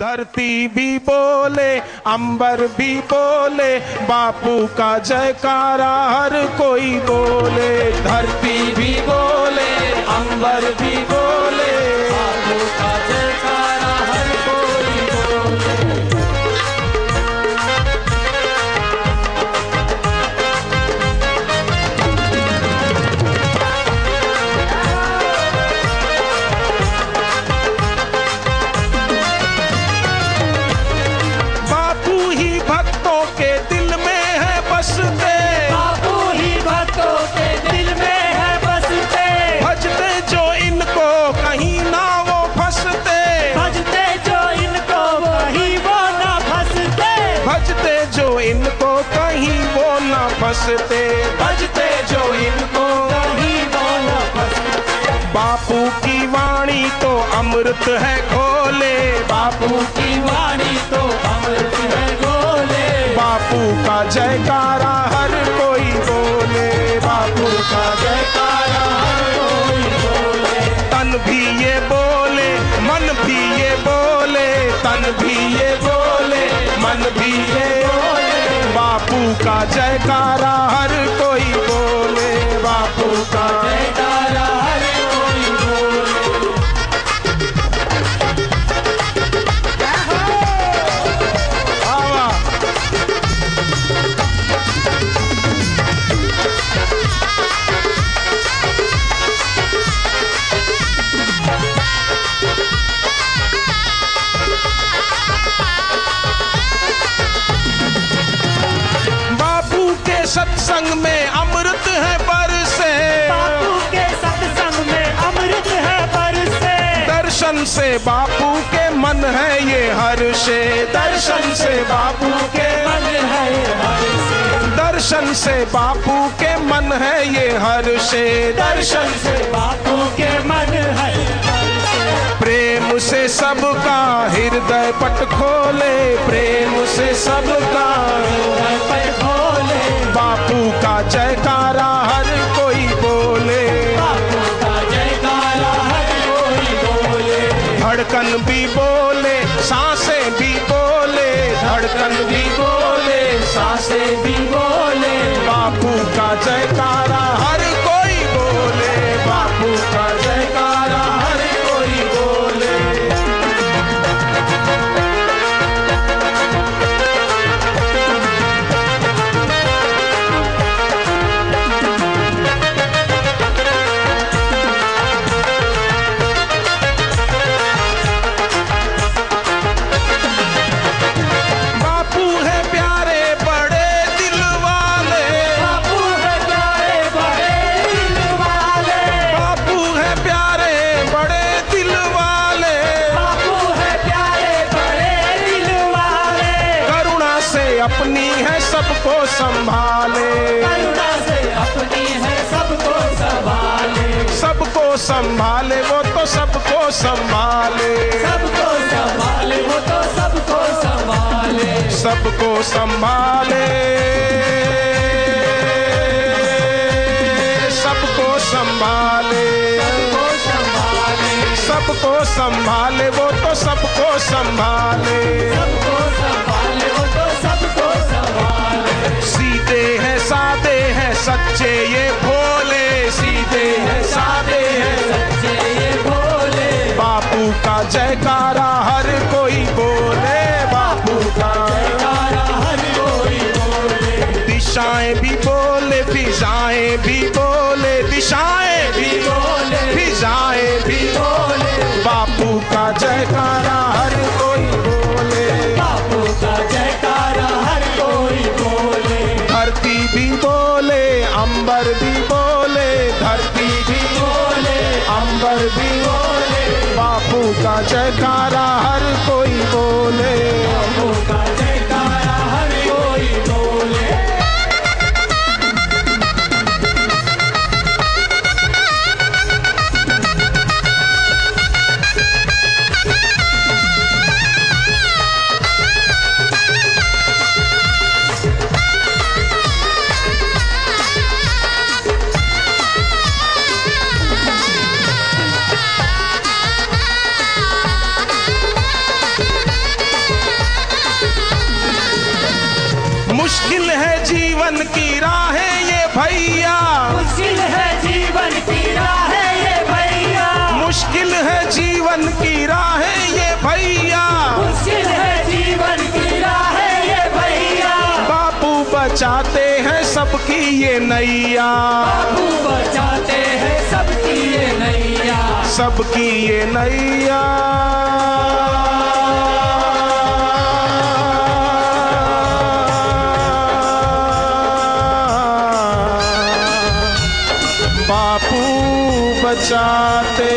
धरती भी बोले, अंबर भी बोले, बापू का जयकारा हर कोई बोले। धरती भी बोले, अंबर भी बोले अमृत है खोले बापू बापू की वाणी तो अमृत है गोले। बापू का जयकारा हर कोई बोले। बापू का जयकारा हर कोई बोले। तन भी ये बोले मन भी ये बोले। तन भी ये बोले मन भी ये बोले। बापू का जयकारा हर कोई बापू के मन है ये हर हर्षे दर्शन से बापू के मन है दर्शन से बापू के मन है ये हर हर्षे दर्शन से बापू के मन है प्रेम से सबका हृदय पट खोले। प्रेम से सबका हृदय पट खोले। बापू का जयकारा हर संभाले। करुणा से अपनी है सबको संभाले। सबको संभाले वो तो सबको संभाले। सबको संभाले वो तो सबको संभाले। सबको संभाले। सबको संभाले। सबको संभाले। वो तो सबको संभाले। सबको संभाले वो सबको संभाले। सीधे हैं साते हैं सच्चे ये भोले सीधे बापू का जयकारा मुश्किल है जीवन की राहें ये भैया। मुश्किल है जीवन की राहें ये भैया। मुश्किल है जीवन की राहें ये भैया। मुश्किल है जीवन की राहें ये भैया। बापू बचाते हैं सबकी ये नैया। बापू बचाते हैं सबकी ये नैया। सबकी ये नैया। बापू बचाते।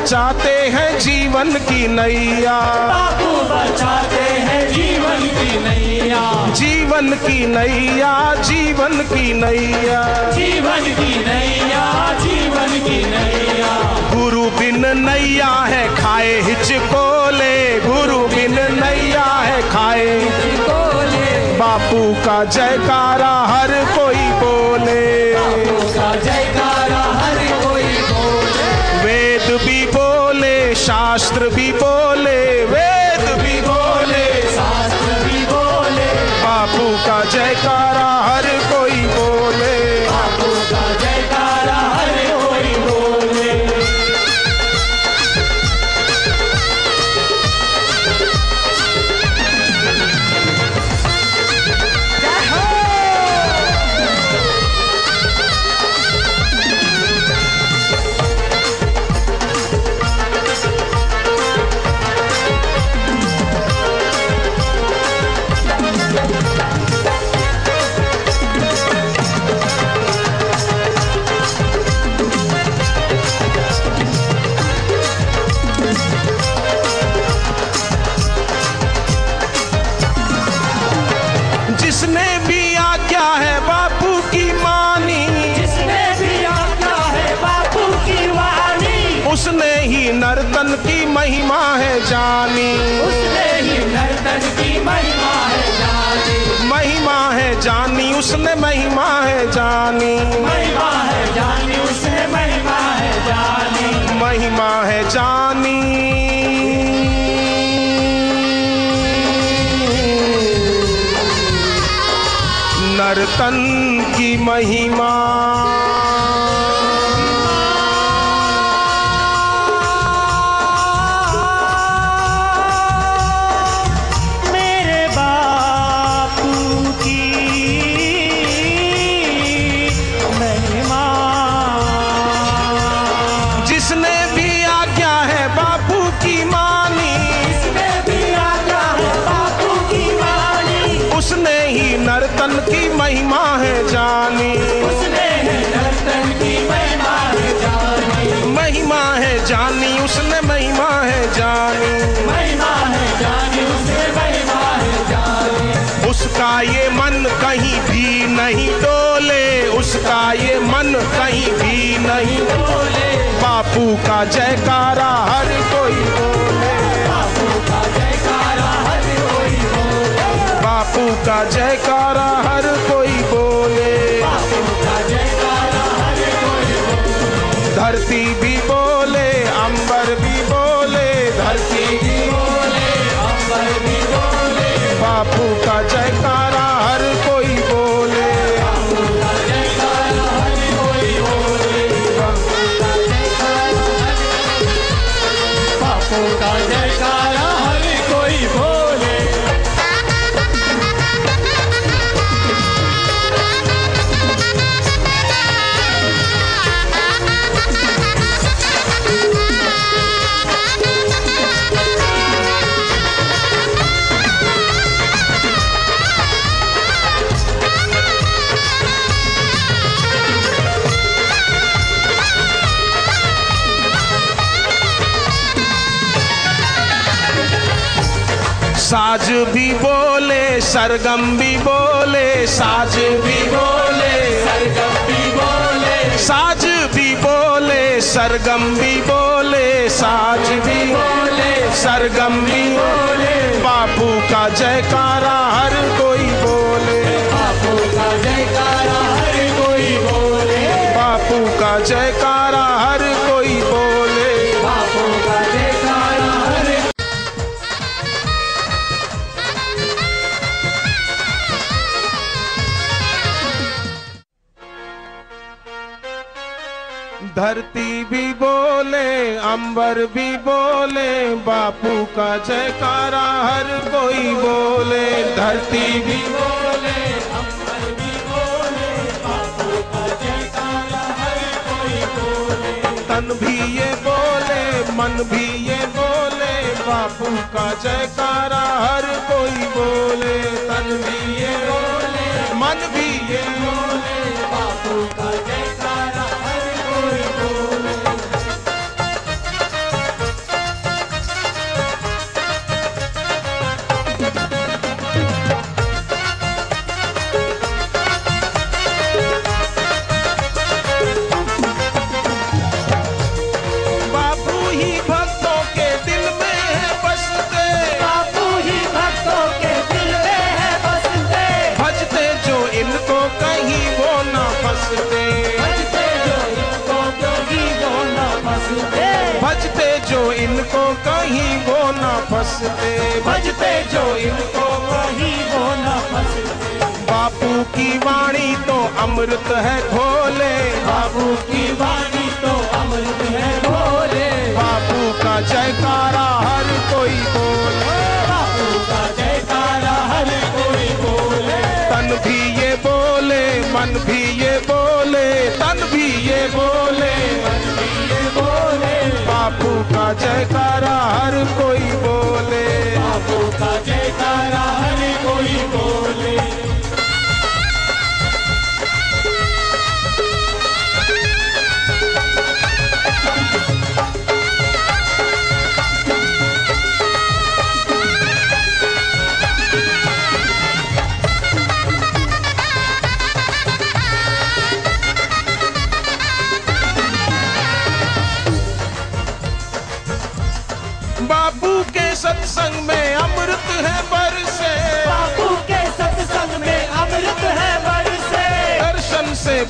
बचाते हैं जीवन की नैया। बापू बचाते हैं जीवन की नैया। जीवन की नैया जीवन की नैया। जीवन की नैया जीवन की नैया। गुरु बिन नैया है खाए हिचकोले। गुरु बिन नैया है खाए बापू का जयकारा हर कोई बोले। शास्त्र भी बोले महिमा है जानी। नर्तन की महिमा। का जयकारा, हर कोई बोले। बापू का जयकारा, हर कोई बोले। बापू का जयकारा हर कोई बोले धरती भी बोले, अंबर भी बोले, धरती भी बोले अंबर भी बोले, बापू भी बोले, सरगम भी बोले, साज भी बोले, सरगम भी बोले, साज भी बोले, सरगम भी बोले, साज भी बोले, सरगम भी बोले। बापू का जयकारा हर कोई बोले। बापू का जयकारा हर कोई बोले। बापू का जयकारा धरती भी बोले, अंबर भी बोले, बापू का जयकारा हर कोई बोले। धरती भी बोले, अंबर भी बोले, बापू का जयकारा हर कोई बोले। तन भी ये बोले, मन भी ये बोले, बापू का जयकारा हर कोई बोले। तन भी ये बोले, मन भी ये बोले, बापू का जयकारा फंसते बजते जो इनको कहीं वो न फंसते बापू की वाणी तो अमृत है घोले बाबू की वाणी तो अमृत है भोले। बापू का जयकारा हर कोई बोले। बापू का जयकारा हर कोई बोले। तन भी ये बोले मन भी ये बोले तन भी ये बोले। मन भी ये बोले। बापू का जयकारा हर कोई बोले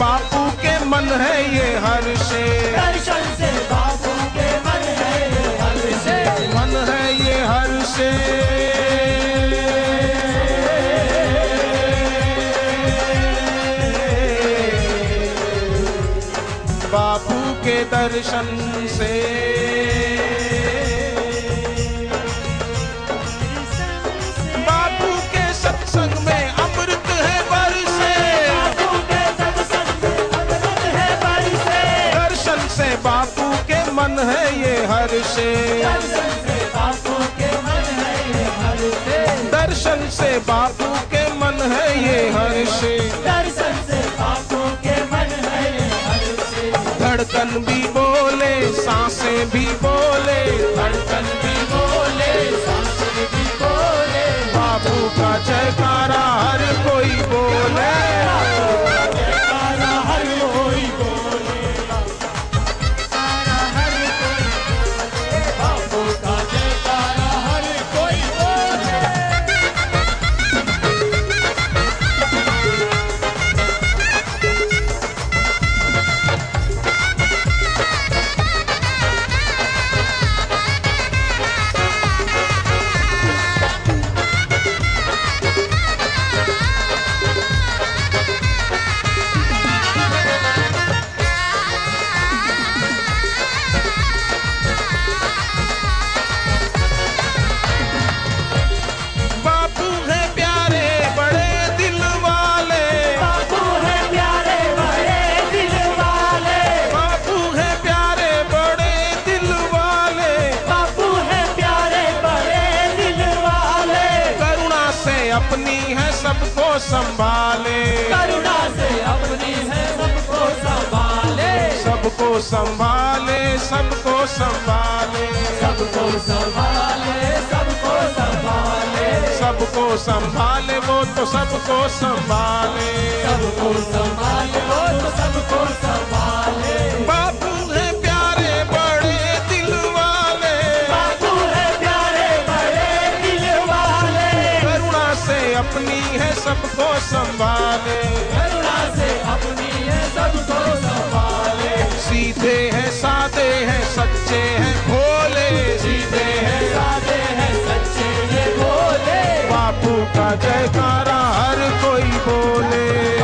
बापू के मन है ये हर्षे दर्शन से बापू के मन है ये हर से। मन है ये हर्षे बापू के दर्शन से। मन है ये हर्षे दर्शन से बापू के मन है ये हर से। दर्शन से बापू के मन है ये हर्षे दर्शन से बापू के मन है ये हर से। धड़कन भी बोले साँसें भी बोले धड़कन भी बोले, साँसें भी बोले। बापू का जयकारा हर कोई बोले। अपनी है सबको संभाले। करुणा से अपनी है सबको संभाले। सबको संभाले सबको संभाले। सबको संभाले सबको संभाले। सबको संभाले वो तो सबको संभाले। सबको संभाले वो तो सबको संभाले। अपनी है सबको संभाले। करुणा से अपनी है सबको संभाले। सीधे हैं सादे हैं सच्चे हैं भोले। सीधे हैं सादे हैं सच्चे हैं भोले। बापू का जयकारा हर कोई बोले।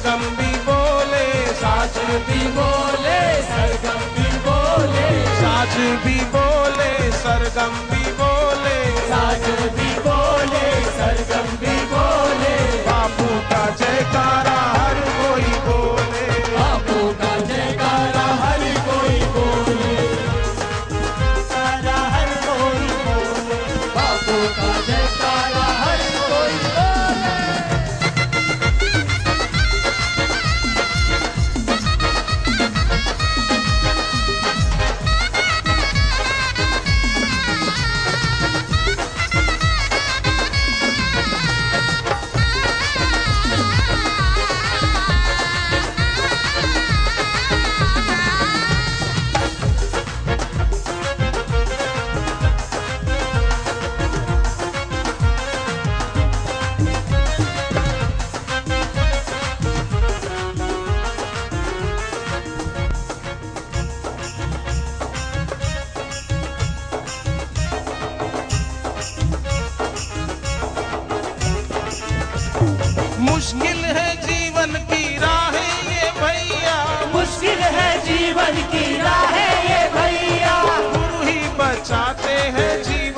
सरगम भी बोले, साज भी बोले, सरगम भी बोले, साज भी बोले, सरगम भी बोले, साज भी बोले, सरगम भी बोले, बापू का जयकारा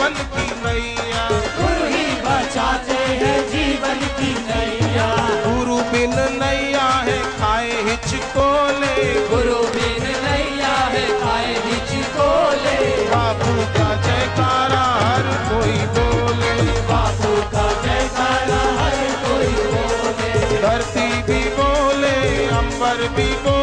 जीवन की नैया। गुरु ही बचाते हैं जीवन की नैया। गुरु बिन नैया है खाए हिचकोले। गुरु बिन नैया है खाए हिचकोले। बापू का जयकारा हर कोई बोले। बापू का जयकारा हर कोई बोले। धरती भी बोले अंबर भी बोले।